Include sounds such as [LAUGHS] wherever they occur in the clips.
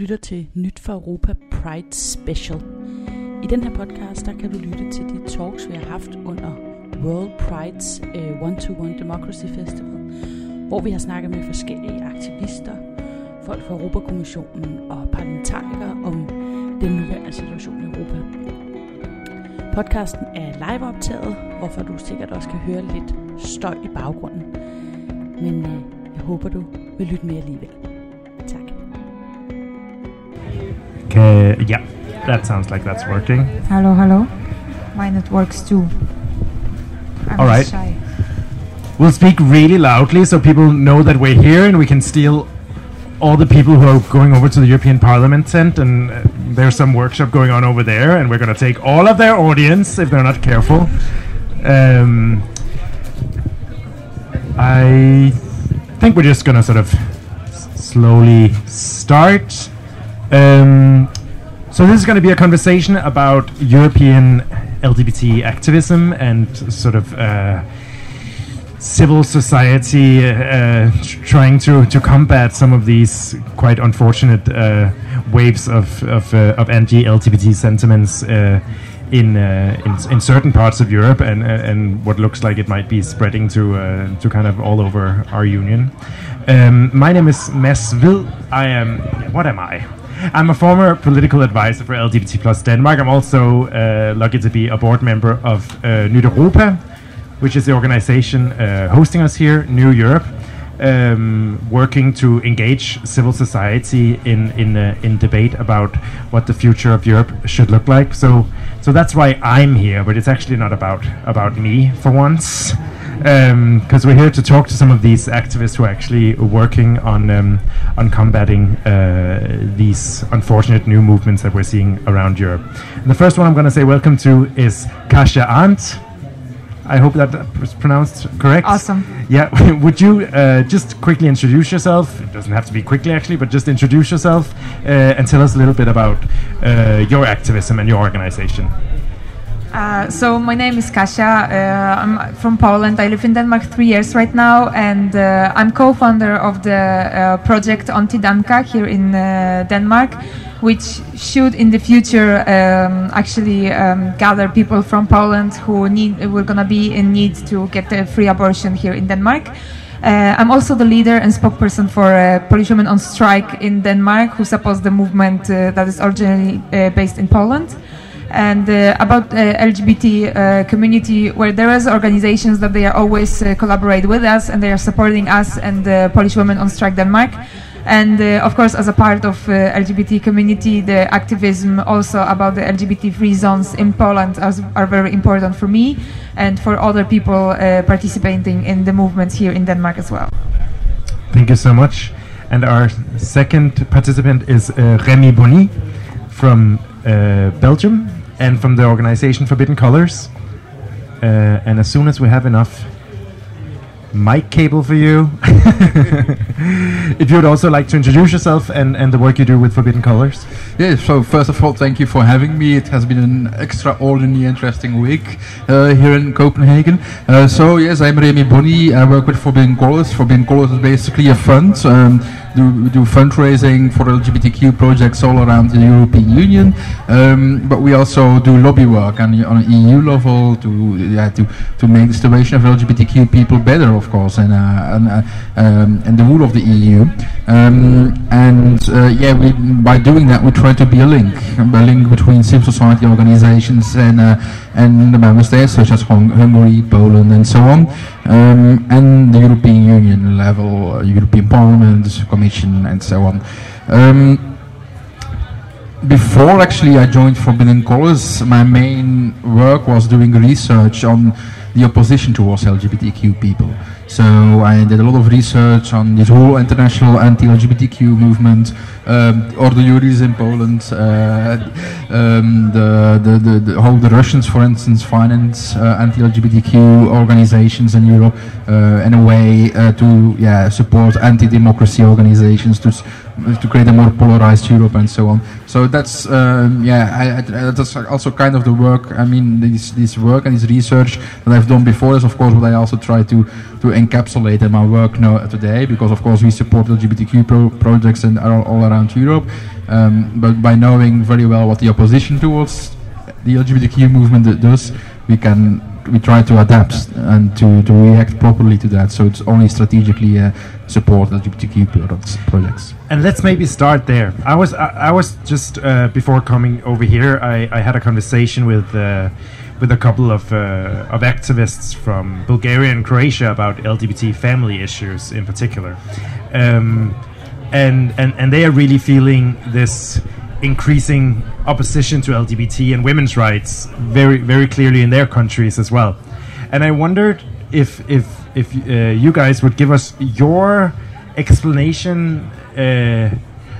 lytter til Nyt for Europa Pride Special. I den her podcast, der kan du lytte til de talks, vi har haft under World Pride's uh, One-to-One Democracy Festival, hvor vi har snakket med forskellige aktivister, folk fra Europakommissionen og parlamentarikere om den nuværende situation i Europa. Podcasten er liveoptaget, hvorfor du sikkert også kan høre lidt støj i baggrunden. Men uh, jeg håber, du vil lytte med alligevel. Okay, yeah, that sounds like that's working. Hello, hello. Mine it works too. I'm All right. shy. We'll speak really loudly so people know that we're here and we can steal all the people who are going over to the European Parliament tent and uh, there's some workshop going on over there and we're going to take all of their audience if they're not careful. Um, I think we're just going to sort of slowly start. Um, so this is going to be a conversation about European LGBT activism and sort of uh, civil society uh, tr- trying to, to combat some of these quite unfortunate uh, waves of of, uh, of anti-LGBT sentiments uh, in, uh, in in certain parts of Europe and and what looks like it might be spreading to to kind of all over our union. Um, my name is Mads Vil. I am what am I? I'm a former political advisor for LGBT plus Denmark. I'm also uh, lucky to be a board member of uh, Nyt Europa, which is the organization uh, hosting us here, New Europe, um, working to engage civil society in in uh, in debate about what the future of Europe should look like. So, so that's why I'm here. But it's actually not about about me for once, because we're here to talk to some of these activists who are actually working on um, on combating uh, these unfortunate new movements that we're seeing around Europe. And the first one I'm going to say welcome to is Kasia Arndt. I hope that was pronounced correct. Awesome. Yeah, [LAUGHS] would you uh, just quickly introduce yourself? It doesn't have to be quickly, actually, but just introduce yourself uh, and tell us a little bit about uh, your activism and your organization. Uh, so my name is Kasia. Uh, I'm from Poland. I live in Denmark three years right now, and uh, I'm co-founder of the uh, project Anti-Danka here in uh, Denmark, which should in the future um, actually um, gather people from Poland who need were gonna be in need to get a free abortion here in Denmark. Uh, I'm also the leader and spokesperson for Polish Women on Strike in Denmark, who supports the movement that is originally based in Poland. And uh, about uh, LGBT uh, community, where there is organizations that they are always uh, collaborate with us and they are supporting us and uh, Polish Women on Strike Denmark. And uh, of course, as a part of LGBT community, the activism also about the LGBT free zones in Poland are very important for me and for other people participating in the movements here in Denmark as well. Thank you so much. And our second participant is Remy Bonny from Belgium and from the organization Forbidden Colors. Uh, and as soon as we have enough mic cable for you, [LAUGHS] if you would also like to introduce yourself and, and the work you do with Forbidden Colors. Yeah, so first of all, thank you for having me. It has been an extraordinarily interesting week uh, here in Copenhagen. Uh, so, yes, I'm Remy Bonny. I work with Forbidden Colors. Forbidden Colors is basically a fund. Um, do, do fundraising for LGBTQ projects all around the European Union, um, but we also do lobby work on, on EU level to yeah, to, to make the situation of LGBTQ people better, of course, and uh, and, uh, um, and the rule of the EU. Um, and uh, yeah, we, by doing that, we try to be a link, a link between civil society organizations and uh, and the member states, such as Hung- Hungary, Poland, and so on, um, and the European Union level, uh, European Parliament, Commission, and so on. Um, before actually I joined Forbidden Colors, my main work was doing research on the opposition towards LGBTQ people. So I did a lot of research on this whole international anti-LGBTQ movement, um, Ordo Juris in Poland, uh, um, the, the, the, the how the Russians, for instance, finance uh, anti-LGBTQ organizations in Europe uh, in a way uh, to yeah support anti-democracy organizations to to create a more polarized Europe and so on. So that's um, yeah, I, I, that's also kind of the work. I mean, this this work and this research that I've done before is of course what I also try to to encapsulate in my work now today because of course we support LGBTQ pro- projects in all, all around Europe. Um, but by knowing very well what the opposition towards the LGBTQ movement does, we can we try to adapt and to, to react properly to that. So it's only strategically uh, support LGBTQ products, projects. And let's maybe start there. I was I, I was just uh, before coming over here. I, I had a conversation with uh, with a couple of uh, of activists from Bulgaria and Croatia about LGBT family issues in particular, um, and and and they are really feeling this increasing opposition to LGBT and women's rights very very clearly in their countries as well. And I wondered if if if uh, you guys would give us your explanation uh,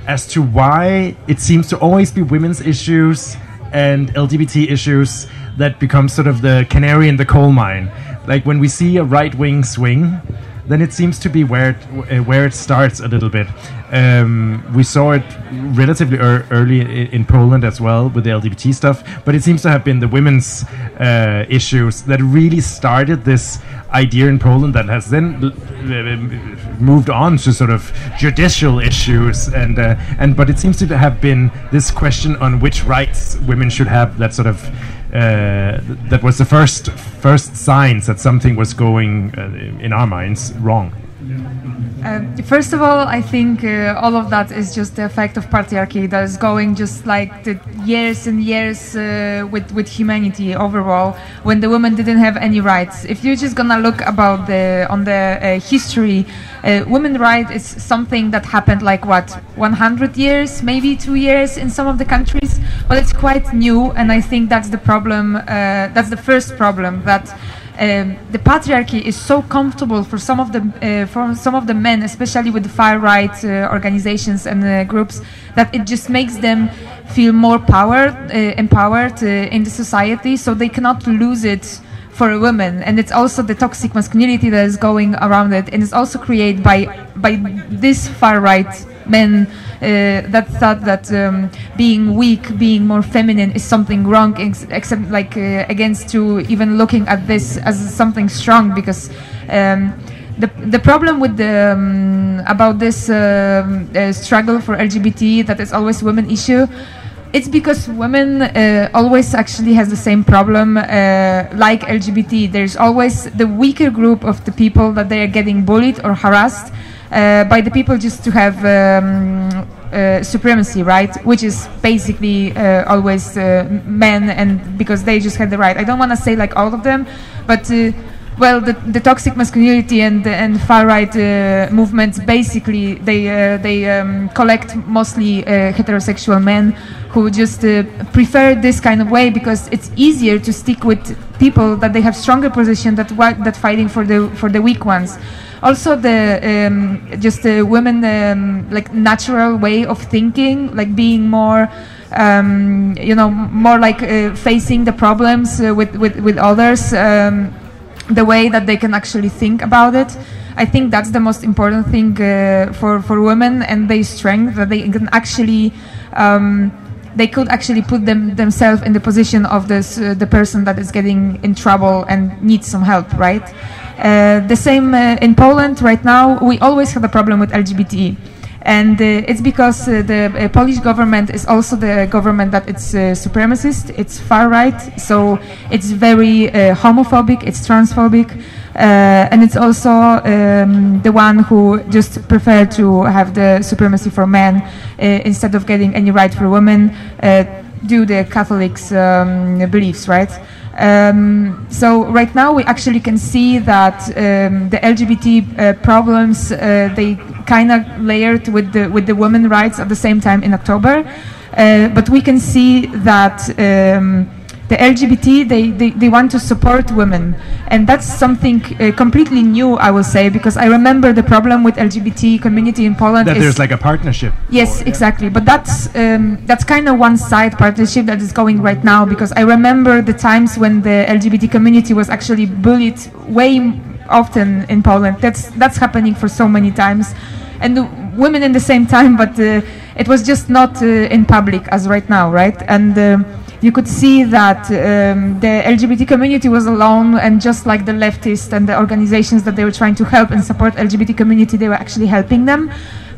as to why it seems to always be women's issues and LGBT issues that become sort of the canary in the coal mine. Like when we see a right wing swing, then it seems to be where it, uh, where it starts a little bit. Um, we saw it relatively ear early in, Poland as well with the LGBT stuff, but it seems to have been the women's uh, issues that really started this idea in Poland that has then moved on to sort of judicial issues and uh, and but it seems to have been this question on which rights women should have that sort of uh, that was the first first signs that something was going uh, in our minds wrong. Uh, first of all, I think uh, all of that is just the effect of patriarchy that is going just like the years and years uh, with with humanity overall. When the women didn't have any rights, if you're just gonna look about the on the uh, history, uh, women right is something that happened like what 100 years, maybe two years in some of the countries, but it's quite new, and I think that's the problem. Uh, that's the first problem that um, the patriarchy is so comfortable for some of the uh, for some of the men, especially with the far right uh, organizations and uh, groups, that it just makes them feel more power, uh, empowered uh, in the society, so they cannot lose it for a woman. And it's also the toxic masculinity that is going around it, and it's also created by by this far right men that thought that um, being weak, being more feminine is something wrong, ex- except like uh, against to even looking at this as something strong because. Um, the, the problem with the um, about this um, uh, struggle for LGBT that is always women issue it's because women uh, always actually has the same problem uh, like LGBT. There's always the weaker group of the people that they are getting bullied or harassed uh, by the people just to have um, uh, supremacy, right? Which is basically uh, always uh, men, and because they just had the right. I don't want to say like all of them, but. Uh, well, the, the toxic masculinity and and far right uh, movements basically they uh, they um, collect mostly uh, heterosexual men who just uh, prefer this kind of way because it's easier to stick with people that they have stronger position that that fighting for the for the weak ones. Also, the um, just the women um, like natural way of thinking, like being more. Um, you know, more like uh, facing the problems uh, with, with, with others um, the way that they can actually think about it. I think that's the most important thing uh, for for women and their strength that they can actually. Um, they could actually put them themselves in the position of this uh, the person that is getting in trouble and needs some help, right? Uh, the same uh, in Poland right now. We always have a problem with LGBT and uh, it's because uh, the uh, Polish government is also the government that it's uh, supremacist, it's far right, so it's very homophobic, it's transphobic, and it's also um, the one who just prefer to have the supremacy for men instead of getting any right for women due the Catholics' um, beliefs, right? Um, so right now we actually can see that um, the LGBT uh, problems uh, they kind of layered with the with the women rights at the same time in October, uh, but we can see that. Um, the LGBT they, they, they want to support women and that's something uh, completely new I will say because I remember the problem with LGBT community in Poland That is there's like a partnership. Yes, yeah. exactly. But that's um, that's kind of one side partnership that is going right now because I remember the times when the LGBT community was actually bullied way often in Poland. That's that's happening for so many times, and the women in the same time. But uh, it was just not uh, in public as right now, right? And. um you could see that um, the LGBT community was alone, and just like the leftists and the organizations that they were trying to help and support LGBT community, they were actually helping them.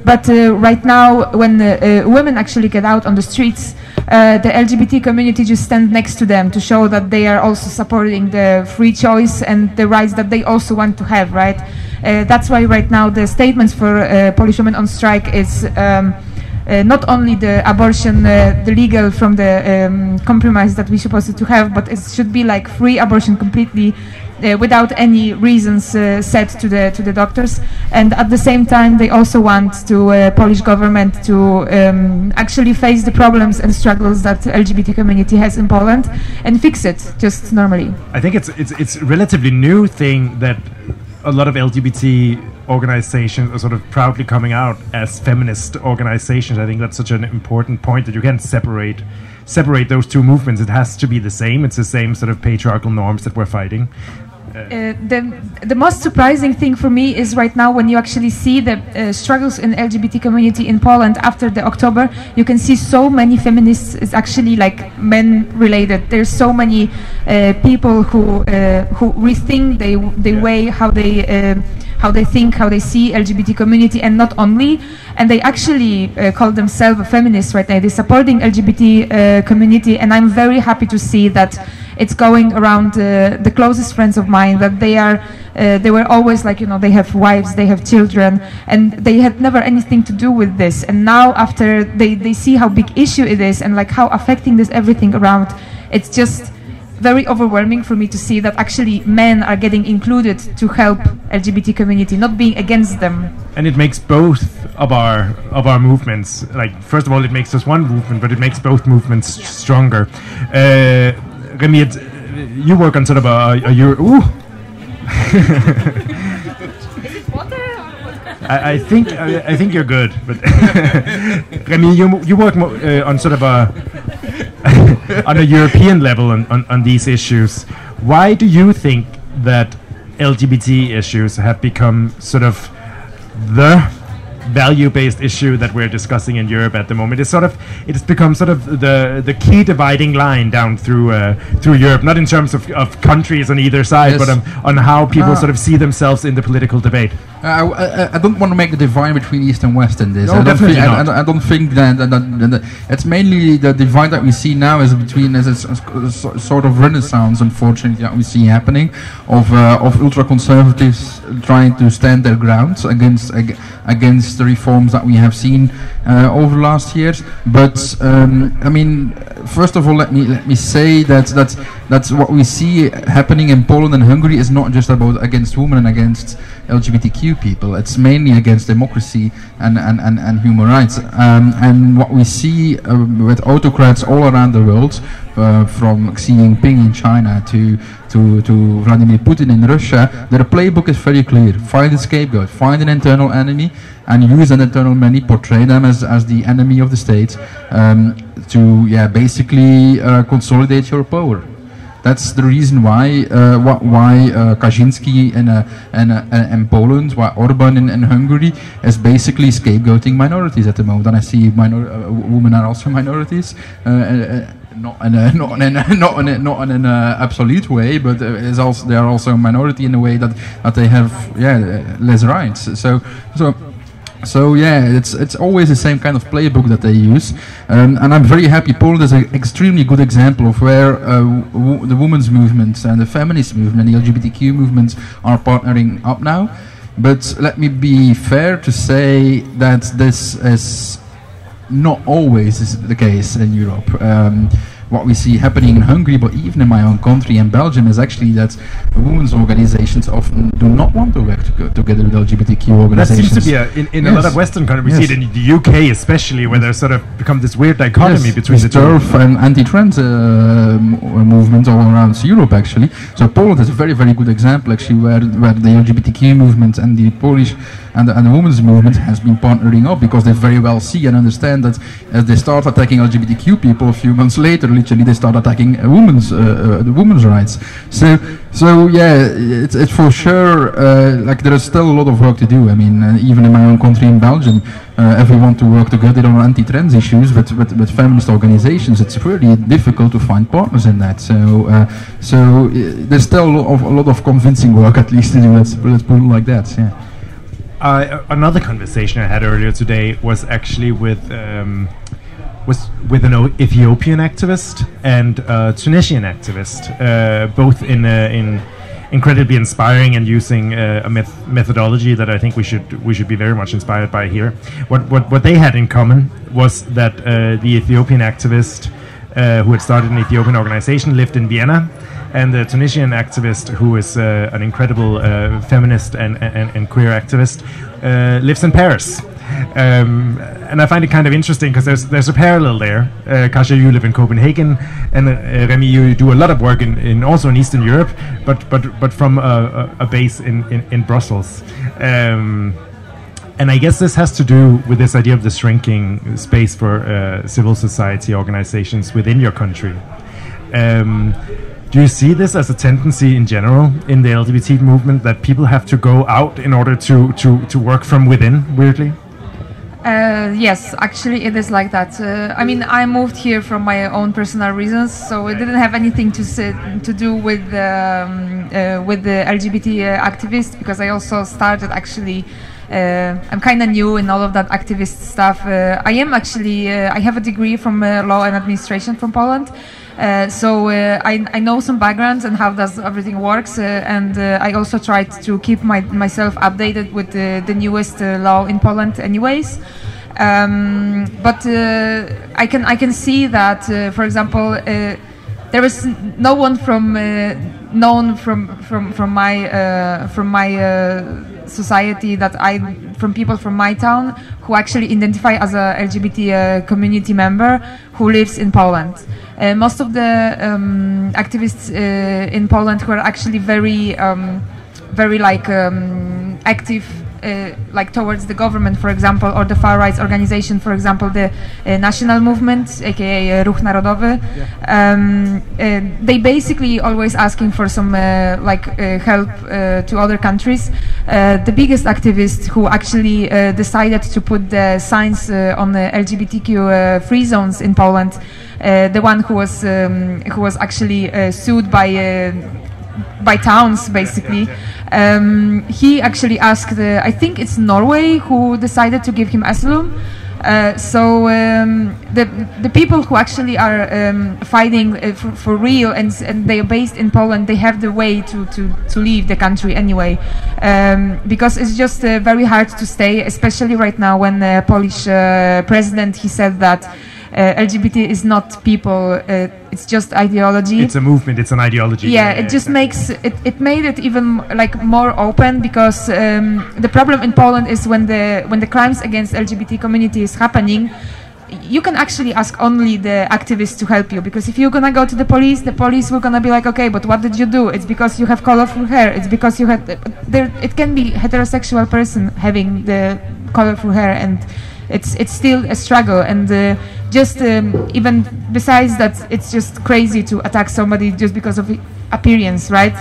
But uh, right now, when uh, uh, women actually get out on the streets, uh, the LGBT community just stand next to them to show that they are also supporting the free choice and the rights that they also want to have, right? Uh, that's why right now the statements for Polish women on strike is um, not only the abortion, uh, the legal from the um, compromise that we're supposed to have, but it should be like free abortion completely uh, without any reasons uh, set to the to the doctors. And at the same time, they also want to uh, Polish government to um, actually face the problems and struggles that LGBT community has in Poland and fix it just normally. I think it's it's it's relatively new thing that a lot of LGBT organizations are sort of proudly coming out as feminist organizations. I think that's such an important point that you can't separate separate those two movements. It has to be the same. It's the same sort of patriarchal norms that we're fighting. Uh, the, the most surprising thing for me is right now when you actually see the uh, struggles in LGBT community in Poland after the October, you can see so many feminists is actually like men related. There's so many uh, people who uh, who rethink the the way how they uh, how they think, how they see LGBT community, and not only, and they actually uh, call themselves a feminist right now. They're supporting LGBT uh, community, and I'm very happy to see that it's going around uh, the closest friends of mine that they are uh, they were always like you know they have wives they have children and they had never anything to do with this and now after they, they see how big issue it is and like how affecting this everything around it's just very overwhelming for me to see that actually men are getting included to help LGBT community, not being against them. and it makes both of our of our movements like first of all it makes us one movement but it makes both movements stronger uh, Remy it, you work on sort of a, a Euro- ooh. [LAUGHS] I, I think I, I think you're good but [LAUGHS] Remy you, you work mo- uh, on sort of a [LAUGHS] on a European level on, on, on these issues why do you think that LGBT issues have become sort of the value-based issue that we're discussing in Europe at the moment. It's sort of it's become sort of the the key dividing line down through uh, through Europe, not in terms of, of countries on either side, Yes. but um, on how people Ah. sort of see themselves in the political debate. Uh, I, I, I don't want to make the divide between East and West in this. No, I don't think, I, not. I, I don't think that, that, that, that it's mainly the divide that we see now is between as a, sort of renaissance, unfortunately, that we see happening of uh, of ultra conservatives trying to stand their ground against ag- against the reforms that we have seen uh, over the last years. But um, I mean, first of all, let me let me say that that that's what we see happening in Poland and Hungary is not just about against women and against LGBTQ people. It's mainly against democracy and, and, and, and human rights. Um, and what we see uh, with autocrats all around the world, uh, from Xi Jinping in China to, to, to Vladimir Putin in Russia, their playbook is very clear. Find a scapegoat, find an internal enemy, and use an internal enemy, portray them as, as the enemy of the state, um, to yeah, basically uh, consolidate your power. That's the reason why uh, why uh, Kaczynski in, uh, uh, Poland, why Orban in, in Hungary is basically scapegoating minorities at the moment. And I see minor- uh, women are also [LAUGHS] minorities. Uh, uh, not in a, [LAUGHS] not in a, not in a, not in an absolute way, but is also they are also a minority in a way that, that they have yeah less rights. So so so yeah, it's it's always the same kind of playbook that they use, um, and I'm very happy. Poland is an extremely good example of where uh, the women's movements and the feminist movement, the LGBTQ movements are partnering up now. But let me be fair to say that this is not always the case in Europe. Um, what we see happening in Hungary, but even in my own country in Belgium, is actually that women's organizations often do not want to work to together with LGBTQ organizations. That seems to be a, in, in a lot of Western countries. We see it in the UK especially, where there's sort of become this weird dichotomy Yes, between the with two. TERF and anti-trans uh, all around Europe actually. So Poland is a very very good example actually where where the LGBTQ movement and the Polish and the, and the women's movement has been partnering up because they very well see and understand that as they start attacking LGBTQ people, a few months later, literally they start attacking women's uh, uh, women's rights. So so yeah, it's, it's for sure uh, like there is still a lot of work to do. I mean, uh, even in my own country in Belgium, uh, if we want to work together on anti-trans issues with, with, with feminist organizations, it's really difficult to find partners in that. So uh, so uh, there's still a lot, of, a lot of convincing work at least to do. Let's, let's put it like that. Yeah. Uh, another conversation I had earlier today was actually with um, was with an o- Ethiopian activist and a Tunisian activist, uh, both in uh, in incredibly inspiring and using uh, a meth- methodology that I think we should we should be very much inspired by here. What what what they had in common was that uh, the Ethiopian activist uh, who had started an Ethiopian organization lived in Vienna. And the Tunisian activist, who is uh, an incredible uh, feminist and, and, and queer activist, uh, lives in Paris. Um, and I find it kind of interesting because there's there's a parallel there. Uh, Kasia, you live in Copenhagen, and uh, Remy, you do a lot of work in, in also in Eastern Europe, but but but from a, a, base in in, in Brussels. Um, and I guess this has to do with this idea of the shrinking space for uh, civil society organizations within your country. Um, do you see this as a tendency in general in the LGBT movement that people have to go out in order to, to, to work from within, weirdly? Uh, yes, actually, it is like that. Uh, I mean, I moved here from my own personal reasons, so it didn't have anything to say, to do with um, uh, with the LGBT uh, activists because I also started actually. Uh, I'm kind of new in all of that activist stuff. Uh, I am actually. I have a degree from law and administration from Poland. Uh, so uh, I, I, know some backgrounds and how does everything works, uh, and uh, I also tried to keep my, myself updated with the, the newest uh, law in Poland, anyways. Um, but I can I can see that, for example, there is no one from known from from from my from my society that I from people from my town who actually identify as a LGBT uh, community member who lives in Poland. Uh, most of the um, activists uh, in Poland who are actually very um, very like um, active uh, like towards the government, for example, or the far right organization, for example, the uh, National Movement, aka uh, Ruch Narodowy. Yeah. Um, uh, they basically always asking for some uh, like uh, help to other countries. the biggest activist who actually decided to put the signs on the LGBTQ free zones in Poland, the one who was um, who was actually sued by by towns basically. Um, he actually asked, uh, I think it's Norway who decided to give him asylum. Uh, so um, the the people who actually are um, fighting uh, for, for, real and, and they are based in Poland, they have the way to, to, to leave the country anyway, um, because it's just uh, very hard to stay, especially right now when the Polish uh, president he said that uh, LGBT is not people. Uh, it's just ideology. It's a movement. It's an ideology. Yeah, yeah it just exactly. makes it. It made it even like more open because um, the problem in Poland is when the when the crimes against LGBT community is happening you can actually ask only the activists to help you because if you're gonna go to the police, the police will gonna be like, okay, but what did you do? It's because you have colorful hair. It's because you had there. It can be heterosexual person having the colorful hair, and it's it's still a struggle. And uh, just um, even besides that, it's just crazy to attack somebody just because of appearance, right?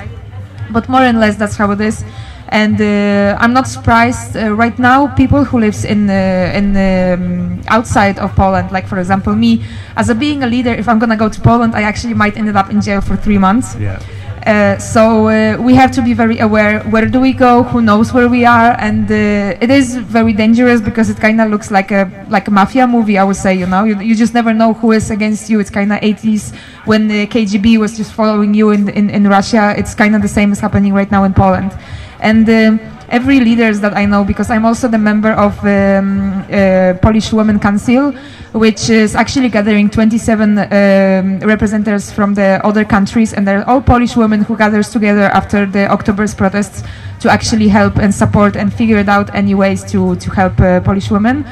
But more and less, that's how it is. And uh, I'm not surprised uh, right now. People who lives in uh, in um, outside of Poland, like for example me, as a being a leader, if I'm gonna go to Poland, I actually might end up in jail for three months. Yeah. Uh, so uh, we have to be very aware where do we go who knows where we are and uh, it is very dangerous because it kind of looks like a like a mafia movie i would say you know? You, you just never know who is against you. It's kind of 80s when the kgb was just following you in in, in russia. It's kind of the same as happening right now in poland. And uh, every leaders that I know because I'm also the member of um, uh, Polish Women Council, which is actually gathering 27 um, representatives from the other countries, and they're all Polish women who gathers together after the October's protests to actually help and support and figure it out any ways to to help uh, Polish women.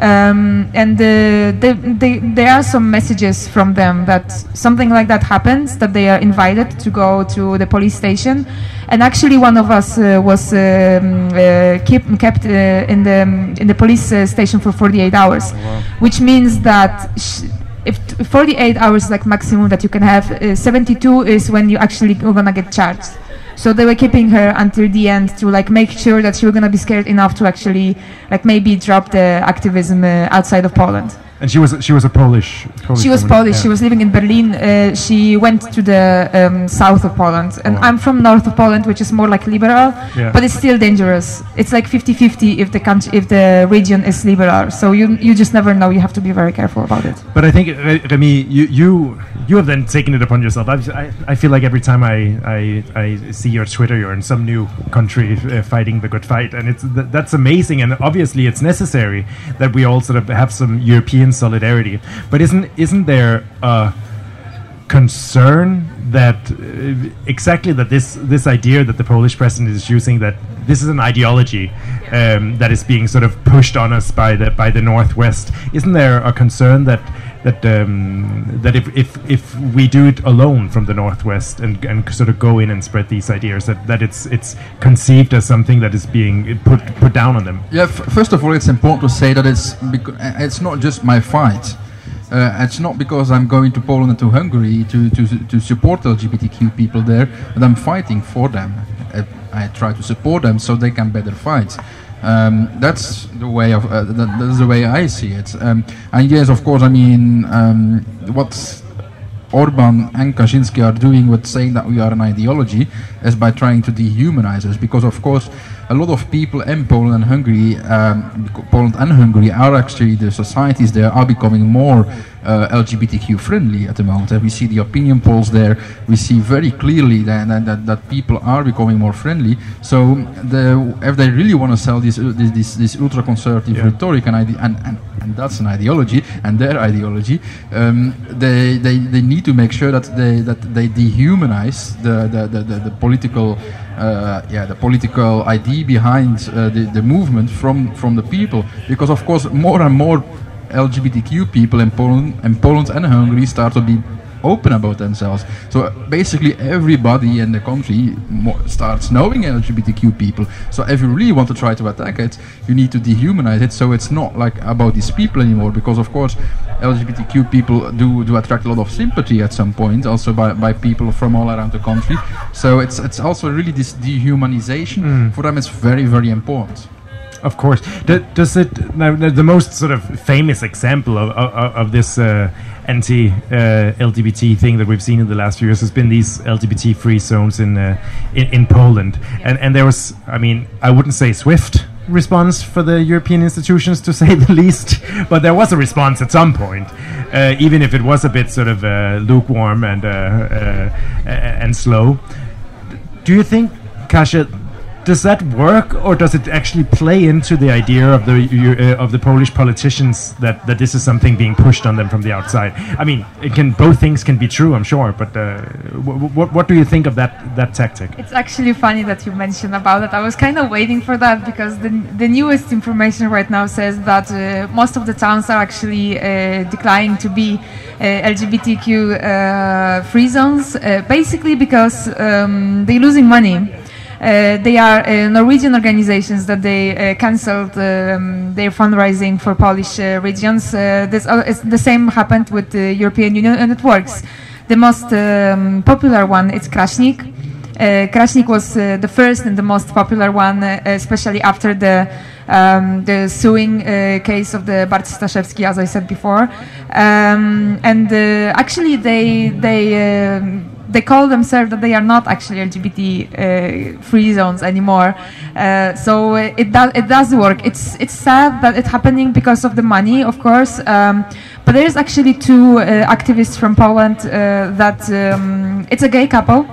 Um, and uh, there are some messages from them that something like that happens, that they are invited to go to the police station. And actually, one of us uh, was um, uh, keep, kept uh, in, the, in the police uh, station for 48 hours, which means that. Sh- if t- 48 hours is like maximum that you can have, uh, 72 is when you actually are gonna get charged. So they were keeping her until the end to like make sure that she was gonna be scared enough to actually like maybe drop the activism uh, outside of Poland. And she was she was a Polish. Polish She was woman, Polish. yeah. She was living in Berlin. Uh, she went to the um, south of Poland, and Oh. I'm from north of Poland, which is more like liberal, Yeah. but it's still dangerous. It's like 50-50 if the country, if the region is liberal. So you you just never know. You have to be very careful about it. But I think Re- Remy, you you you have then taken it upon yourself. I, I, I feel like every time I, I I see your Twitter, you're in some new country uh, fighting the good fight, and it's th- that's amazing. And obviously, it's necessary that we all sort of have some European solidarity. But isn't isn't there a concern that uh, exactly that this this idea that the Polish president is using that this is an ideology um, that is being sort of pushed on us by the by the Northwest. Isn't there a concern that that um, that if, if if we do it alone from the Northwest and, and sort of go in and spread these ideas that, that it's it's conceived as something that is being put put down on them? Yeah, first of all, it's important to say that it's uh, it's not just my fight. Uh, it's not because I'm going to Poland and to Hungary to, to, to support LGBTQ people there that I'm fighting for them. Uh, I try to support them so they can better fight. Um, that's the way of uh, that, that's the way I see it. Um, and yes, of course, I mean um, what Orban and Kaczynski are doing with saying that we are an ideology is by trying to dehumanize us because of course a lot of people in Poland and Hungary um, Poland and Hungary are actually the societies there are becoming more uh, LGBTQ friendly at the moment. And we see the opinion polls there. We see very clearly that, that, that, people are becoming more friendly. So the, if they really want to sell this uh, this, this, this ultra conservative Yeah. rhetoric and, and, and and that's an ideology and their ideology um, they, they they need to make sure that they that they dehumanize the the, the, the, the political yeah the political idea behind uh, the, the movement from from the people. Because of course more and more LGBTQ people in Poland in Poland and Hungary start to be open about themselves. So uh, basically, everybody in the country mo- starts knowing LGBTQ people. So if you really want to try to attack it, you need to dehumanize it. So it's not like about these people anymore, because of course, LGBTQ people do do attract a lot of sympathy at some point, also by, by people from all around the country. So it's it's also really this dehumanization for them. It's very very important. Of course. Does it the most sort of famous example of of, of this uh, anti uh, LGBT thing that we've seen in the last few years has been these LGBT free zones in, uh, in in Poland, and and there was I mean I wouldn't say swift response for the European institutions to say [LAUGHS] the least, but there was a response at some point, uh, even if it was a bit sort of uh, lukewarm and uh, uh, and slow. Do you think, Kasia, does that work, or does it actually play into the idea of the uh, of the Polish politicians that, that this is something being pushed on them from the outside? I mean, it can both things can be true, I'm sure, but uh, what what do you think of that that tactic? It's actually funny that you mentioned about it. I was kind of waiting for that because the, the newest information right now says that uh, most of the towns are actually uh, declining to be uh, LGBTQ uh, free zones, basically because um, they're losing money. Uh, they are uh, Norwegian organizations that they uh, cancelled um, their fundraising for Polish regions. This, the same happened with the European Union, and it works. The most um, popular one is Krasnik. Uh, Krasnik was uh, the first and the most popular one, uh, especially after the um, the suing case of the Bart Staszewski, as I said before. Um, and actually, they they. They call themselves that they are not actually LGBT uh, free zones anymore. Uh, so uh, it does it does work. It's it's sad that it's happening because of the money, of course. Um, but there is actually two uh, activists from Poland uh, that um, it's a gay couple.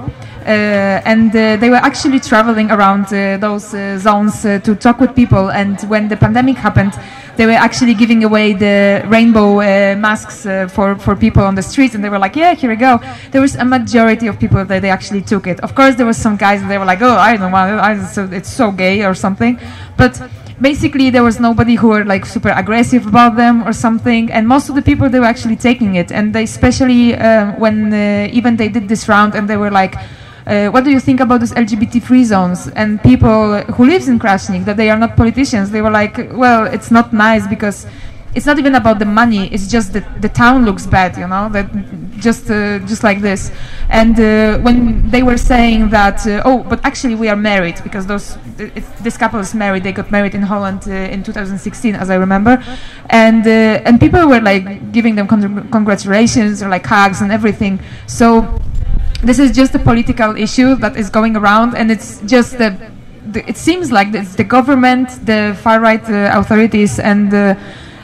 And they were actually traveling around those zones to talk with people. And when the pandemic happened, they were actually giving away the rainbow uh, masks uh, for, for people on the streets. And they were like, yeah, here we go. There was a majority of people that they actually took it. Of course, there was some guys that they were like, oh, I don't want it. So, it's so gay or something. But basically there was nobody who were like super aggressive about them or something and most of the people they were actually taking it and they especially um, when uh, even they did this round and they were like uh, what do you think about these LGBT free zones? And people who lives in Krasnik, that they are not politicians, they were like, well, it's not nice because it's not even about the money. It's just that the town looks bad, you know, that just uh, just like this. And uh, when they were saying that, uh, oh, but actually we are married because those th- this couple is married. They got married in Holland uh, in 2016, as I remember, and uh, and people were like giving them con- congratulations or like hugs and everything. So this is just a political issue that is going around, and it's just the. the it seems like it's the government, the far right uh, authorities, and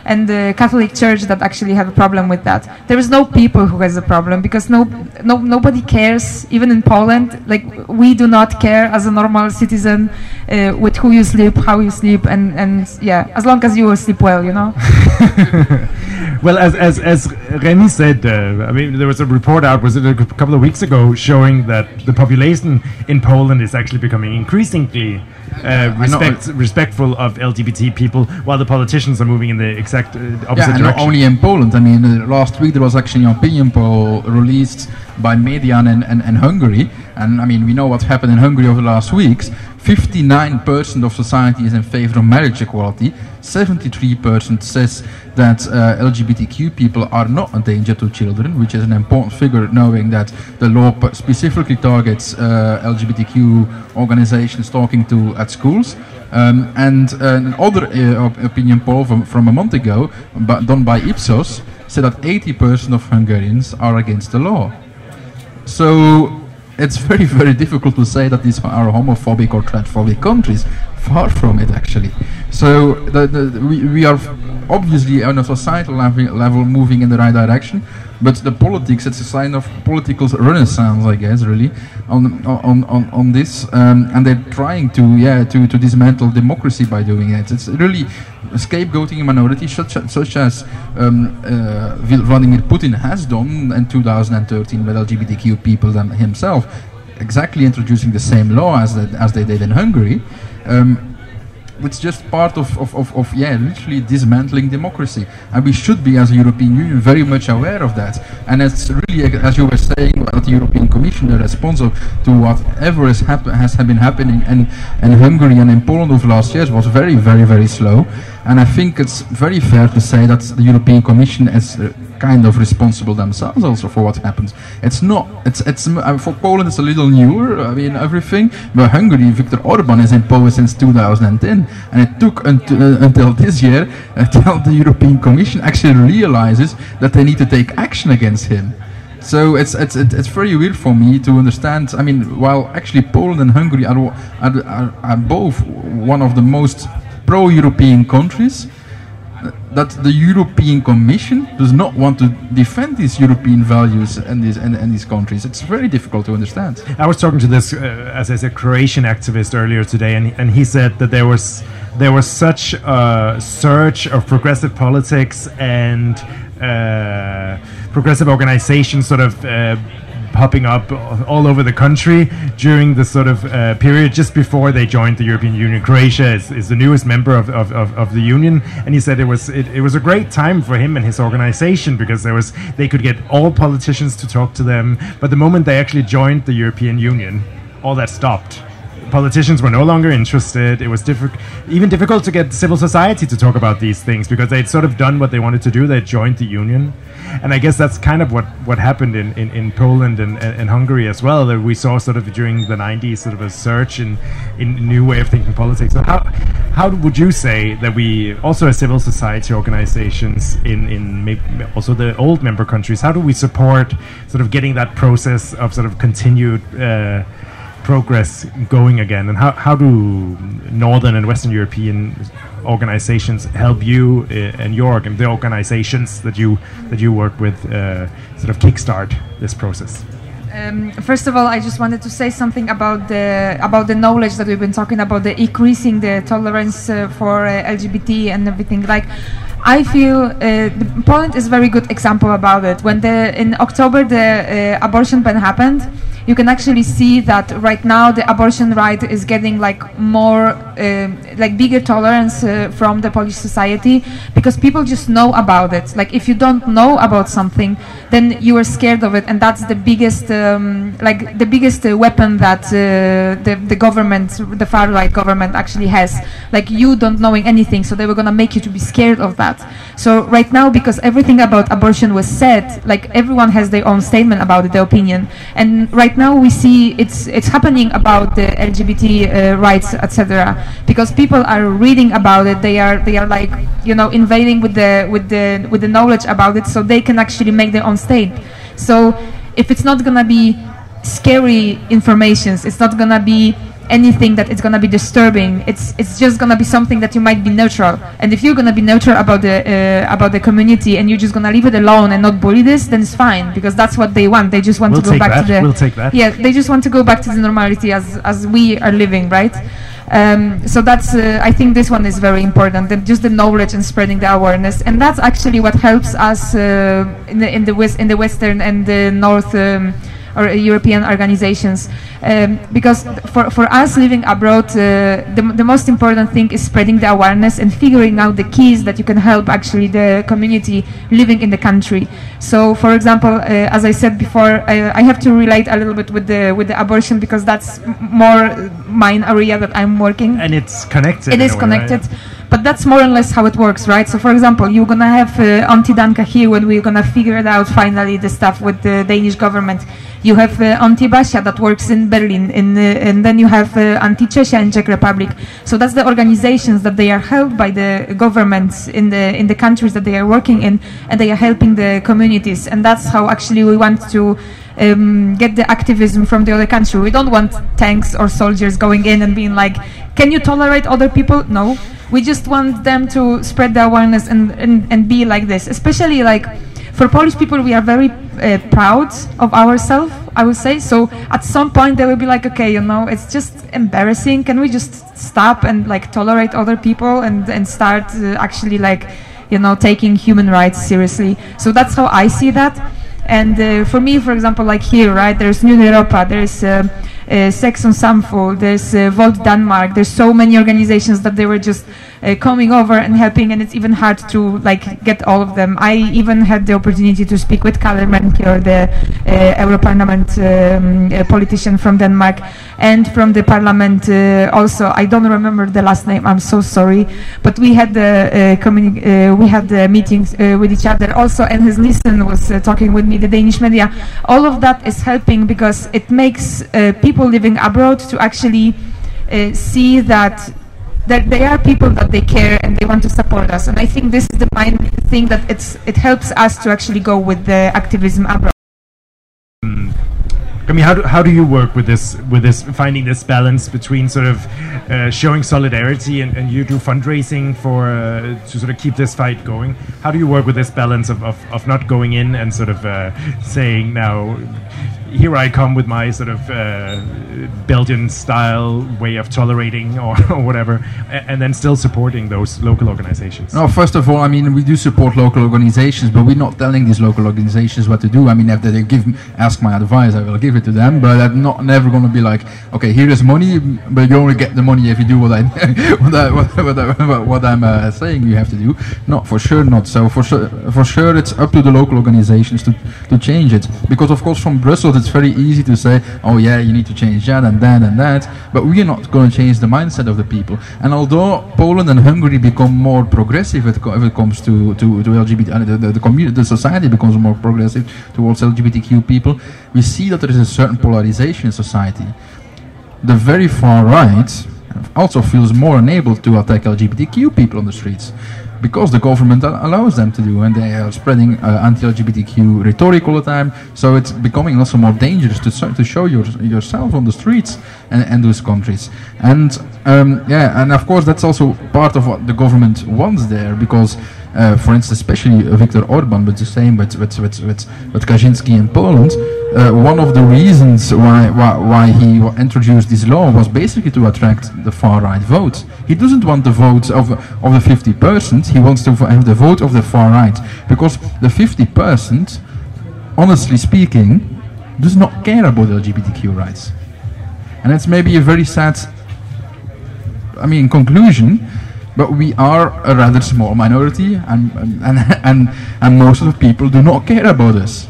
and the Catholic Church that actually have a problem with that. There is no people who has a problem because no, no nobody cares. Even in Poland, like we do not care as a normal citizen uh, with who you sleep, how you sleep, and and yeah, as long as you sleep well, you know. [LAUGHS] well, as as as Remy said, uh, I mean, there was a report out was it a couple of weeks ago showing that the population in Poland is actually becoming increasingly uh, know. respect, respectful of LGBT people, while the politicians are moving in the exact uh, opposite Yeah, and not only in Poland. I mean, uh, last week there was actually an opinion poll released by Median and, and, and Hungary. And I mean, we know what happened in Hungary over the last weeks. 59% of society is in favor of marriage equality. 73% says that uh, LGBTQ people are not a danger to children, which is an important figure knowing that the law specifically targets uh, LGBTQ organizations talking to at schools. Um, and uh, another uh, opinion poll from, from a month ago, done by Ipsos, said that 80% of Hungarians are against the law. So it's very, very difficult to say that these are homophobic or transphobic countries. Far from it, actually. So the, the, we, we are obviously on a societal level, moving in the right direction, but the politics, it's a sign of political renaissance, I guess, really, on on, on, on this. Um, and they're trying to, yeah, to, to dismantle democracy by doing it. It's really scapegoating minorities such, such as um, uh, Vladimir Putin has done in 2013 with LGBTQ people than himself, exactly introducing the same law as, the, as they did in Hungary. Um, it's just part of, of, of, of, yeah, literally dismantling democracy. And we should be, as a European Union, very much aware of that. And it's really, as you were saying, that the European Commission, the response to whatever has, hap- has been happening in, in Hungary and in Poland over the last years was very, very, very slow. And I think it's very fair to say that the European Commission is uh, kind of responsible themselves also for what happens. It's not. It's it's uh, for Poland. It's a little newer. I mean everything. But Hungary, Viktor Orban is in power since 2010, and it took uh, until this year [LAUGHS] until the European Commission actually realizes that they need to take action against him. So it's it's it's very weird for me to understand. I mean, while actually Poland and Hungary are are, are, both one of the most pro-European countries, that the European Commission does not want to defend these European values and these and, and these countries. It's very difficult to understand. I was talking to this, uh, as I said, Croatian activist earlier today, and, and he said that there was there was such a surge of progressive politics and uh, progressive organizations sort of. Uh, popping up all over the country during the sort of uh, period just before they joined the European Union. Croatia is, is the newest member of, of, of, of the Union, and he said it was it, it was a great time for him and his organization because there was they could get all politicians to talk to them. But the moment they actually joined the European Union, all that stopped. Politicians were no longer interested. It was difficult, even difficult to get civil society to talk about these things because they'd sort of done what they wanted to do. They'd joined the union, and I guess that's kind of what, what happened in, in, in Poland and, and, and Hungary as well. That we saw sort of during the '90s, sort of a surge in in new way of thinking politics. So how how would you say that we also as civil society organizations in in maybe also the old member countries, how do we support sort of getting that process of sort of continued uh, progress going again and how, how do northern and western european organizations help you uh, and your organ the organizations that you that you work with uh, sort of kickstart this process Um, first of all, I just wanted to say something about the about the knowledge that we've been talking about, the increasing the tolerance uh, for uh, LGBT and everything. Like, I feel uh, Poland is a very good example about it. When the in October the abortion ban happened, you can actually see that right now the abortion right is getting like more uh, like bigger tolerance uh, from the Polish society because people just know about it. Like if you don't know about something, then you are scared of it, and that's the biggest um, like the biggest uh, weapon that uh, the the government, the far right government, actually has. Like you don't knowing anything, so they were gonna make you to be scared of that. So right now, because everything about abortion was said, like everyone has their own statement about it, their opinion, and right now we see it's it's happening about the LGBT uh, rights, etc. Because people are reading about it, they are they are like you know invading with the with the with the knowledge about it, so they can actually make their own state. So if it's not gonna be scary informations, it's not gonna be anything that it's gonna be disturbing. It's it's just gonna be something that you might be neutral. And if you're gonna be neutral about the uh, about the community and you're just gonna leave it alone and not bully this, then it's fine because that's what they want. They just want We'll to go back that. to the We'll take that. yeah. They just want to go back to the normality as as we are living, right? Um, so that's uh, I think this one is very important. And just the knowledge and spreading the awareness, and that's actually what helps us uh, in the in the west in the western and the north. Um, or European organizations, um, because for, for us living abroad, uh, the, the most important thing is spreading the awareness and figuring out the keys that you can help actually the community living in the country. So, for example, uh, as I said before, I, I have to relate a little bit with the with the abortion because that's m- more mine area that I'm working. And it's connected. It is way, right? connected, but that's more or less how it works, right? So, for example, you're gonna have uh, Auntie Danka here when we're gonna figure it out finally the stuff with the Danish government. You have uh, Basia that works in Berlin, in, uh, and then you have uh, Czesia in Czech Republic. So that's the organizations that they are held by the governments in the in the countries that they are working in, and they are helping the communities. And that's how actually we want to um, get the activism from the other country. We don't want tanks or soldiers going in and being like, "Can you tolerate other people?" No, we just want them to spread the awareness and and, and be like this. Especially like for Polish people, we are very uh, proud of ourselves. I would say so. At some point, they will be like, "Okay, you know, it's just embarrassing. Can we just stop and like tolerate other people and and start uh, actually like." You know, taking human rights seriously. So that's how I see that. And uh, for me, for example, like here, right, there's New Europa, there's uh, uh, Sex og Samfund, there's uh, Denmark, there's so many organizations that they were just uh, coming over and helping, and it's even hard to like get all of them. I even had the opportunity to speak with Kalle Melchior, the uh, Europarlament um, uh, politician from Denmark, and from the parliament uh, also. I don't remember the last name. I'm so sorry, but we had the uh, uh, we had the meetings with each other also, and his listen was talking with me. The Danish media, all of that is helping because it makes people living abroad to actually see that that they are people that they care and they want to support us. And I think this is the main thing that it's it helps us to actually go with the activism abroad. I mean, how do, how do you work with this with this finding this balance between sort of uh, showing solidarity and, and you do fundraising for uh, to sort of keep this fight going? How do you work with this balance of, of, of not going in and sort of uh, saying now, here I come with my sort of uh, Belgian style way of tolerating or, [LAUGHS] or whatever, a- and then still supporting those local organizations? No, first of all, I mean, we do support local organizations, but we're not telling these local organizations what to do. I mean, if they give, ask my advice, I will give it to them, but I'm not never going to be like, okay, here is money, but you only get the money if you do what I, [LAUGHS] what, I, what, I, what I'm uh, saying you have to do. No, for sure not. So for sure, for sure, it's up to the local organizations to, to change it. Because of course, from Brussels, it's very easy to say, oh yeah, you need to change that and that and that, but we are not going to change the mindset of the people. And although Poland and Hungary become more progressive if it, comes to, to, to LGBT, uh, the, the, the, community, the society becomes more progressive towards LGBTQ people, we see that there is a certain polarization in society. The very far right also feels more enabled to attack LGBTQ people on the streets because the government allows them to do and they are spreading uh, anti-LGBTQ rhetoric all the time so it's becoming also more dangerous to, to show your, yourself on the streets and, and those countries. And um, yeah and of course that's also part of what the government wants there because for instance, especially uh, Viktor Orban, but the same with with with with, Kaczynski in Poland. Uh, one of the reasons why, why why he introduced this law was basically to attract the far right vote. He doesn't want the vote of of the 50 percent. He wants to have the vote of the far right because the 50 percent, honestly speaking, does not care about LGBTQ rights, and it's maybe a very sad I mean, conclusion, but we are a rather small minority, and and [LAUGHS] and and most of the people do not care about us.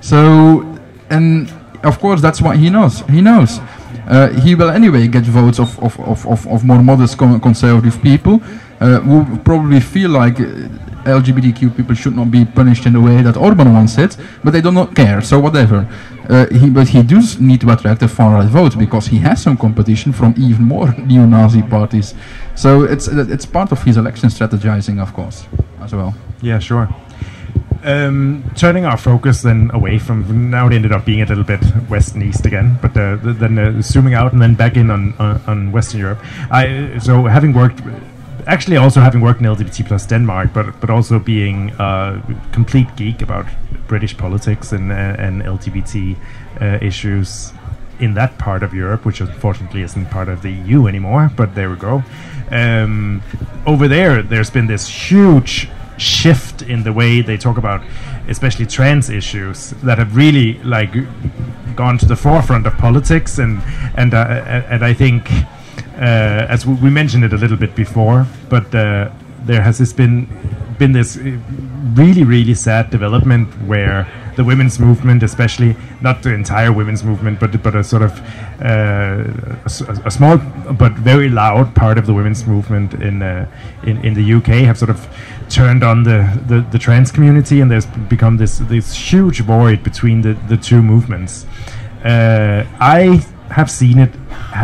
So, and of course, that's what he knows. He knows. Uh, he will anyway get votes of, of, of, of, more modest con- conservative people uh, who probably feel like uh, LGBTQ people should not be punished in the way that Orban wants it, but they do not care, so whatever. Uh, he, but he does need to attract a far-right vote because he has some competition from even more [LAUGHS] neo-Nazi parties. So it's, it's part of his election strategizing, of course, as well. Yeah, sure. Um, turning our focus then away from now it ended up being a little bit west and east again, but uh, th- then uh, zooming out and then back in on, on, on Western Europe. I so having worked, actually also having worked in LGBT plus Denmark, but but also being a complete geek about British politics and uh, and LGBT uh, issues in that part of Europe, which unfortunately isn't part of the EU anymore. But there we go. Um, over there, there's been this huge shift in the way they talk about especially trans issues that have really like gone to the forefront of politics and and uh, and I think as we mentioned it a little bit before but uh, there has this been been this really really sad development where the women's movement, especially not the entire women's movement, but but a sort of uh, a, a, small but very loud part of the women's movement in uh, in, in the UK have sort of turned on the, the, the, trans community, and there's become this this huge void between the, the two movements. Uh, I have seen it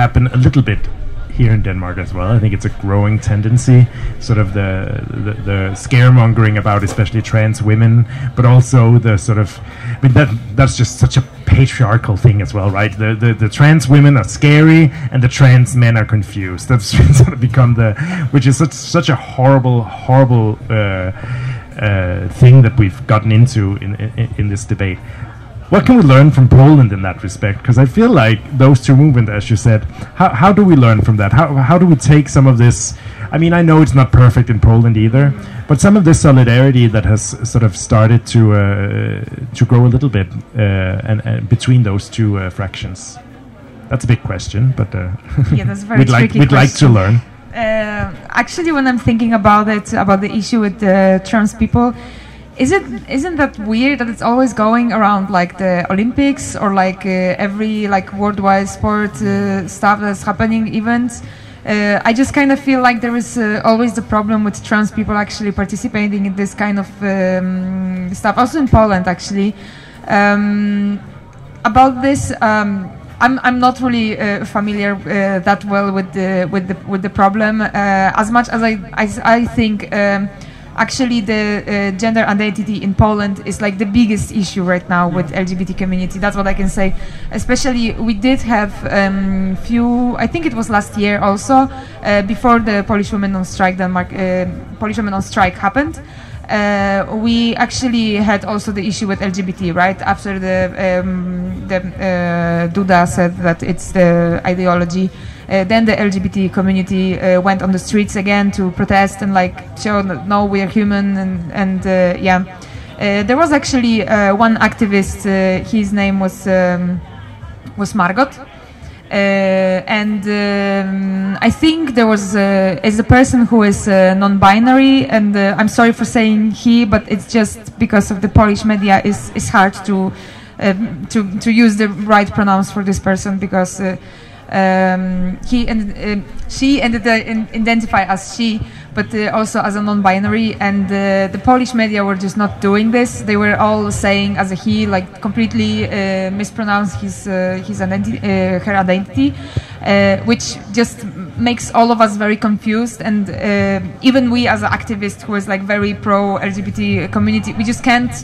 happen a little bit here in Denmark as well. I think it's a growing tendency, sort of the, the, the scaremongering about especially trans women, but also the sort of, I mean that that's just such a patriarchal thing as well, right? The the, the trans women are scary and the trans men are confused. That's [LAUGHS] sort of become the, which is such such a horrible horrible. Uh, uh, thing that we've gotten into in, in, in this debate what can we learn from Poland in that respect? Because I feel like those two movements, as you said, how, how do we learn from that? How, how do we take some of this? I mean, I know it's not perfect in Poland either, but some of this solidarity that has sort of started to uh, to grow a little bit uh, and, and, between those two uh, fractions. That's a big question, but uh, yeah, that's [LAUGHS] very we'd like we'd question. like to learn. Uh, actually, when I'm thinking about it, about the issue with trans people is it isn't that weird that it's always going around like the Olympics or like uh, every like worldwide sport uh, stuff that's happening events? Uh, I just kind of feel like there is uh, always the problem with trans people actually participating in this kind of um, stuff. Also in Poland, actually. Um, about this, um, I'm I'm not really uh, familiar uh, that well with the with the with the problem. as much as I I, I think. Um, actually the uh, gender identity in Poland is like the biggest issue right now with LGBT community. That's what I can say. Especially, we did have um, few. I think it was last year also uh, before the Polish women on strike Denmark uh, Polish women on strike happened. Uh, we actually had also the issue with LGBT, right? After the um, the uh, Duda said that it's the ideology uh, then the LGBT community uh, went on the streets again to protest and like show that no, we are human and and uh, yeah. there was actually one activist. his name was um, was Margot. Uh, and um, I think there was uh, as a person who is uh, non-binary, and I'm sorry for saying he, but it's just because of the Polish media is is hard to to to use the right pronouns for this person because um, he and uh, she and identify as she, but uh, also as a non-binary. And uh, the Polish media were just not doing this. They were all saying as a he, like completely uh, mispronounce his uh, his identity, uh, her identity, which just makes all of us very confused. And even we, as an activist who is like very pro LGBT community, we just can't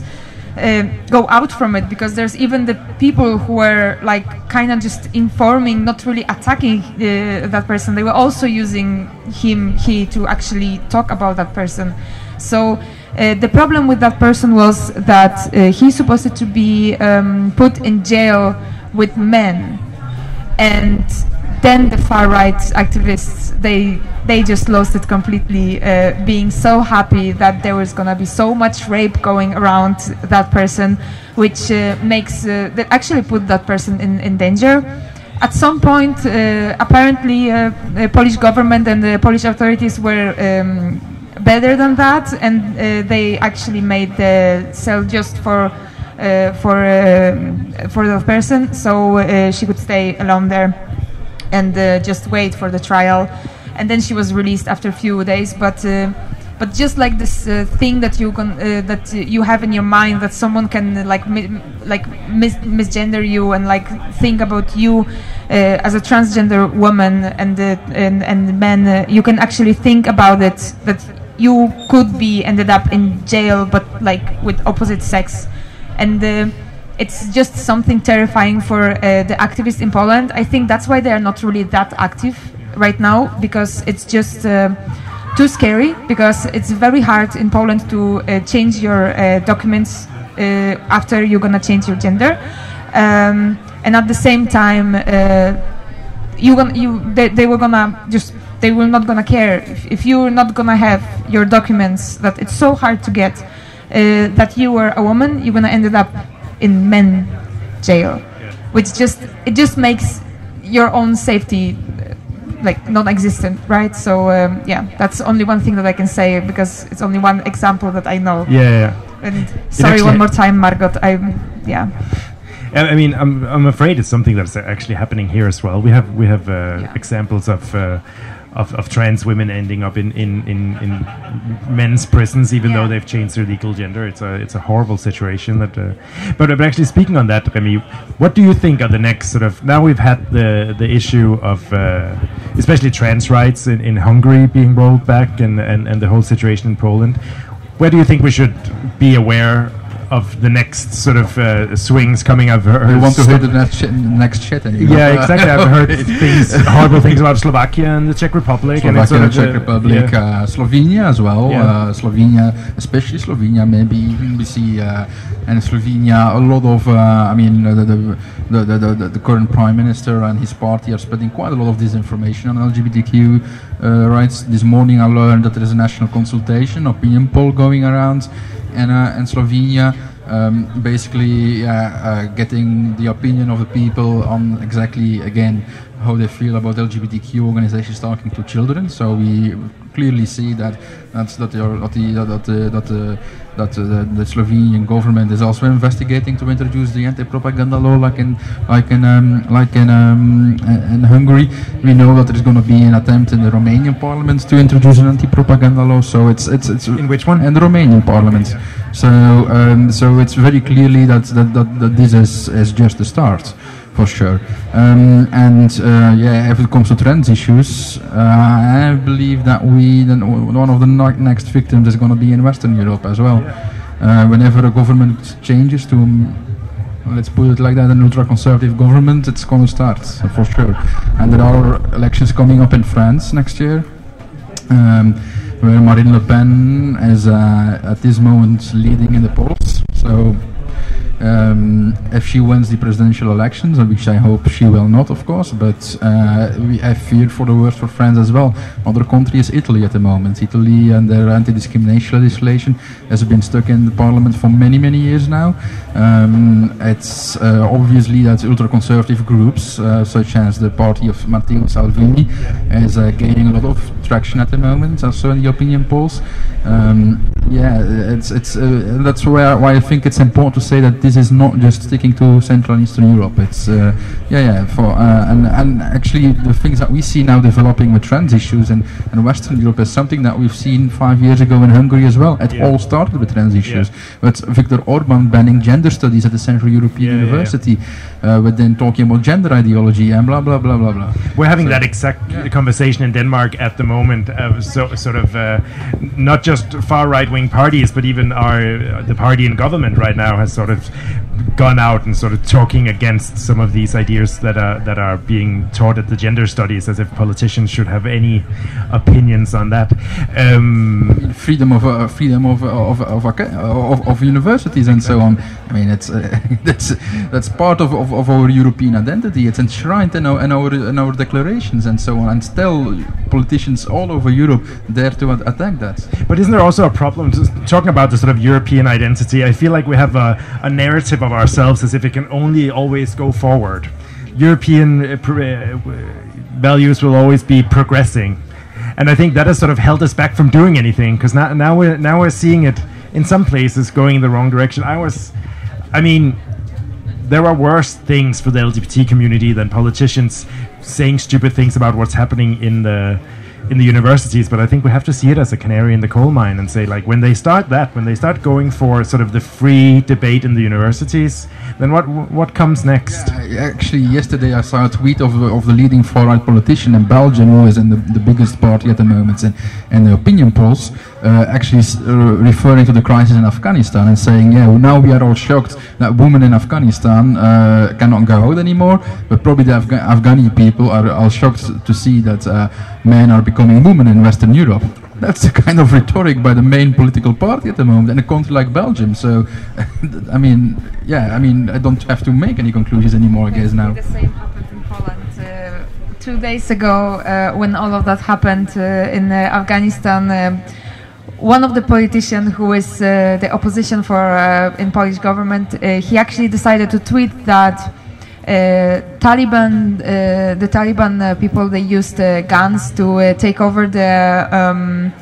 uh, go out from it because there's even the people who were like kind of just informing, not really attacking uh, that person. They were also using him, he, to actually talk about that person. So uh, the problem with that person was that uh, he's supposed to be um, put in jail with men, and then the far right activists they they just lost it completely, uh, being so happy that there was gonna be so much rape going around that person, which uh, makes uh, that actually put that person in, in danger. at some point, uh, apparently, uh, the Polish government and the Polish authorities were um, better than that, and uh, they actually made the cell just for for uh, for the person, so she could stay alone there and uh, just wait for the trial. And then she was released after a few days, but. Uh, but just like this uh, thing that you can uh, that you have in your mind that someone can uh, like mi- like mis- misgender you and like think about you as a transgender woman and and and men you can actually think about it that you could be ended up in jail but like with opposite sex and it's just something terrifying for uh, the activists in Poland. I think that's why they are not really that active right now because it's just uh, too scary because it's very hard in Poland to uh, change your uh, documents uh, after you're gonna change your gender, um, and at the same time, uh, you gonna you they, they were gonna just they were not gonna care if, if you're not gonna have your documents that it's so hard to get that you were a woman, you're gonna end up in men jail, which just it just makes your own safety uh, like non-existent, right? So um, yeah, that's only one thing that I can say because it's only one example that I know. Yeah, yeah. And sorry one more time, Margot. I'm yeah. I I mean, I'm I'm afraid it's something that's actually happening here as well. We have we have uh, Yeah. examples of. Uh, of, of trans women ending up in, in, in, in men's prisons, even though they've changed their legal gender, it's a it's a horrible situation. That, uh, but, but actually, speaking on that, Remy, what do you think are the next sort of? Now we've had the the issue of uh, especially trans rights in, in Hungary being rolled back, and, and, and the whole situation in Poland. Where do you think we should be aware of the next sort of uh, swings coming up? You want to hear the next shit, next shit and Yeah, exactly. I've heard [LAUGHS] things, horrible things about Slovakia and the Czech Republic, and Slovakia, sort the of Czech Republic, yeah. uh, Slovenia as well. Yeah. Uh, Slovenia, especially Slovenia, maybe even we see uh, and Slovenia a lot of. Uh, I mean, the, the, the, the, the, the current prime minister and his party are spreading quite a lot of disinformation on LGBTQ uh, rights. This morning, I learned that there is a national consultation opinion poll going around, and uh, Slovenia. Um, basically, uh, getting the opinion of the people on exactly again how they feel about LGBTQ organizations talking to children. So we clearly see that that's that, the, that the that the, that the, that the, the Slovenian government is also investigating to introduce the anti-propaganda law, like in like in um, like in um, in Hungary. We know that there is going to be an attempt in the Romanian parliament to introduce an anti-propaganda law. So it's it's it's In which one? in the Romanian parliament. So um, so it's very clearly that that, that, that this is, is just the start. For sure, um, and uh, yeah, if it comes to trans issues, uh, I believe that we then one of the next victims is going to be in Western Europe as well. Uh, whenever a government changes to, let's put it like that, an ultra-conservative government, it's going to start for sure. And there are elections coming up in France next year um, where Marine Le Pen is uh, at this moment leading in the polls. So um, if she wins the presidential elections, which I hope she will not, of course, but uh, we have feared for the worst for France as well. Other country is Italy at the moment. Italy and their anti-discrimination legislation has been stuck in the parliament for many, many years now. Um, it's uh, obviously that ultra-conservative groups, uh, such as the party of Matteo Salvini, is uh, gaining a lot of traction at the moment, also in the opinion polls. Um, yeah, it's it's uh, that's why why I think it's important to say that this is not just sticking to Central and Eastern Europe. It's uh, yeah yeah for uh, and and actually the things that we see now developing with trans issues in, in Western Europe is something that we've seen five years ago in Hungary as well. It Yeah. all started with trans issues. But Viktor Orban banning gender studies at the Central European Yeah, yeah, yeah. University, uh, but then talking about gender ideology and blah blah blah blah blah. We're having that exact conversation in Denmark at the moment. Uh, so, sort of uh, not just far right wing parties, but even our uh, the party in government right now has sort of gone out and sort of talking against some of these ideas that are that are being taught at the gender studies, as if politicians should have any opinions on that. Um, freedom of uh, freedom of of of, of of universities and so on. I mean, it's uh, [LAUGHS] that's that's part of, of, of our European identity. It's enshrined in our in our in our declarations and so on. And still, politicians all over Europe dare to attack that. But isn't there also a problem talking about the sort of European identity? I feel like we have a, a narrative of ourselves as if it can only always go forward. European uh, uh, values will always be progressing, and I think that has sort of held us back from doing anything because now now we're now we're seeing it in some places going in the wrong direction. I was, I mean, there are worse things for the LGBT community than politicians saying stupid things about what's happening in the in the universities. But I think we have to see it as a canary in the coal mine and say like when they start that, when they start going for sort of the free debate in the universities, then what what comes next? I- Actually, yesterday I saw a tweet of, of the leading far-right politician in Belgium, who is in the, the biggest party at the moment and in the opinion polls, uh, actually uh, referring to the crisis in Afghanistan and saying, yeah, well, now we are all shocked that women in Afghanistan uh, cannot go out anymore, but probably the Afga- Afghani people are, are shocked to see that uh, men are becoming women in Western Europe. That's the kind of rhetoric by the main political party at the moment in a country like Belgium. So, [LAUGHS] I mean, yeah, I mean, I don't have to make any conclusions anymore, I guess now. The same happened in Poland uh, two days ago uh, when all of that happened uh, in uh, Afghanistan. um one of the politicians who is uh, the opposition for uh, in Polish government, uh, he actually decided to tweet that uh, Taliban, uh, the Taliban uh, people, they used uh, guns to uh, take over the. Um,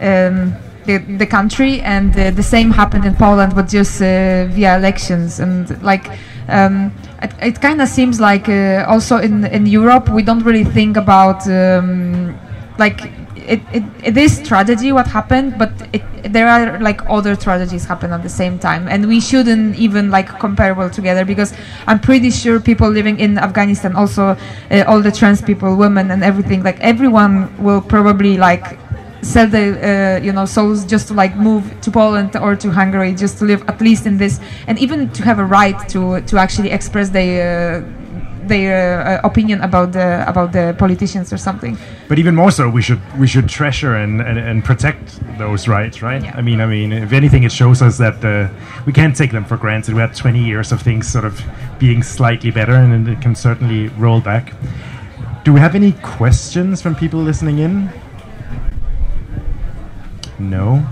um, the, the country, and uh, the same happened in Poland, but just uh, via elections. And like, um, it, it kind of seems like uh, also in in Europe we don't really think about um, like. It, it, tragedy what happened, but it, there are like other tragedies happen at the same time, and we shouldn't even like compare comparable together because I'm pretty sure people living in Afghanistan, also uh, all the trans people, women, and everything, like everyone will probably like sell the uh, you know souls just to like move to Poland or to Hungary just to live at least in this and even to have a right to to actually express their uh, their uh, opinion about the about the politicians or something. But even more so, we should we should treasure and, and, and protect those rights, right? Yeah. I mean, I mean, if anything, it shows us that uh, we can't take them for granted. We had 20 years of things sort of being slightly better, and it can certainly roll back. Do we have any questions from people listening in? No.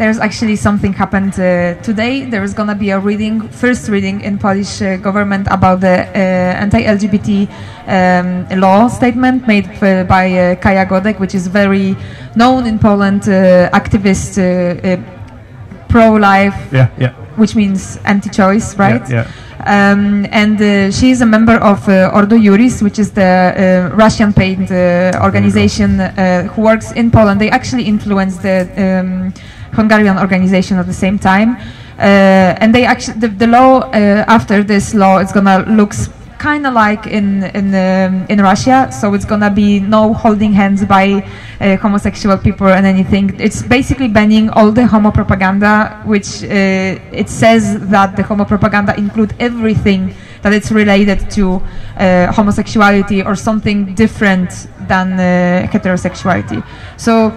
There's actually something happened uh, today. There is gonna be a reading, first reading in Polish uh, government about the uh, anti-LGBT um, law statement made uh, by uh, Kaja Godek, which is very known in Poland, uh, activist, uh, uh, pro-life, Yeah, yeah. which means anti-choice, right? Yeah. Um, and uh, she is a member of uh, Ordo Juris, which is the uh, Russian paid uh, organization uh, who works in Poland. They actually influence the um, Hungarian organization at the same time. Uh, and they actually the, the law uh, after this law is gonna look kind of like in in um, in Russia. So it's gonna be no holding hands by uh, homosexual people and anything. It's basically banning all the homo propaganda, which uh, it says that the homo propaganda include everything that it's related to uh, homosexuality or something different than uh, heterosexuality. So.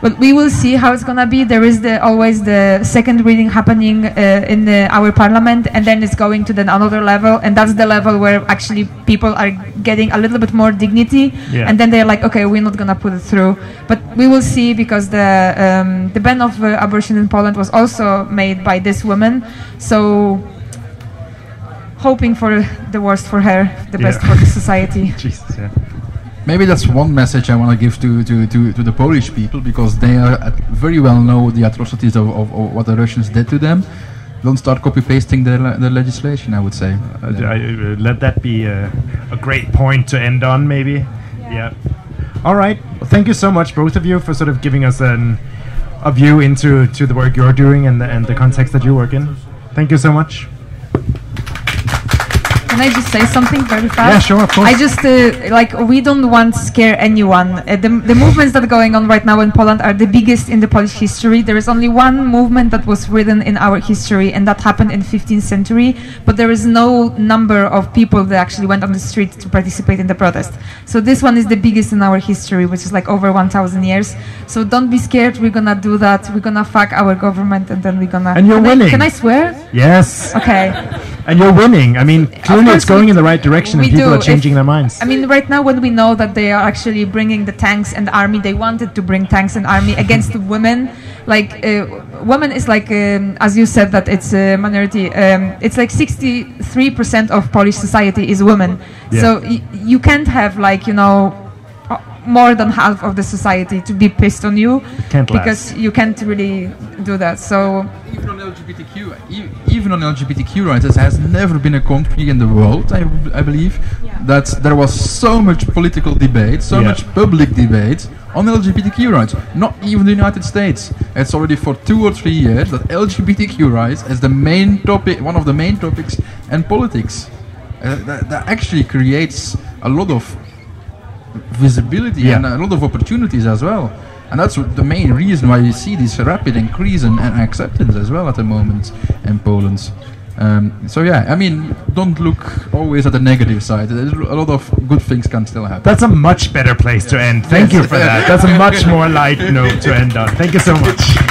But we will see how it's gonna be. There is the, always the second reading happening uh, in the, our parliament, and then it's going to then another level, and that's the level where actually people are getting a little bit more dignity, Yeah. and then they're like, okay, we're not gonna put it through. But we will see because the um, the ban of uh, abortion in Poland was also made by this woman, so hoping for the worst for her, the best for the society. [LAUGHS] Jesus, yeah. Maybe that's one message I want to give to, to, to, to the Polish people because they are at, very well know the atrocities of, of, of what the Russians did to them. Don't start copy pasting their, le- their legislation, I would say. Uh, I, uh, let that be a, a great point to end on, maybe. Yeah. All right. Well, thank you so much, both of you, for sort of giving us an, a view into to the work you're doing and the, and the context that you work in. Thank you so much. Can I just say something very fast? Yeah, sure, of course. I just uh, like we don't want to scare anyone. Uh, the, the movements that are going on right now in Poland are the biggest in the Polish history. There is only one movement that was written in our history, and that happened in 15th century. But there is no number of people that actually went on the street to participate in the protest. So this one is the biggest in our history, which is like over 1,000 years. So don't be scared. We're gonna do that. We're gonna fuck our government, and then we're gonna. And you're Can I- winning. can I swear? Yes. Okay. And you're winning. I mean, clearly it's going in the right direction and people do. are changing If- their minds. I mean, right now when we know that they are actually bringing the tanks and the army, they wanted to bring tanks and army against the [LAUGHS] women. Like uh, women is like, um, as you said, that it's a minority. Um, it's like 63% of Polish society is women. Yeah. So y- you can't have like you know more than half of the society to be pissed on you Can't because last. you can't really do that. So Even on LGBTQ, even on LGBTQ rights, there has never been a country in the world, I, I believe, that there was so much political debate, so Yeah. much public debate on LGBTQ rights. Not even the United States. It's already for two or three years that LGBTQ rights is the main topic, one of the main topics in politics. Uh, that, that actually creates a lot of visibility Yeah. and a lot of opportunities as well. And that's the main reason why you see this rapid increase in, in acceptance as well at the moment in Poland. Um, so yeah, I mean, don't look always at the negative side. There's a lot of good things can still happen. That's a much better place to end. Thank you for that. That's a much [LAUGHS] more light note to end on. Thank you so much.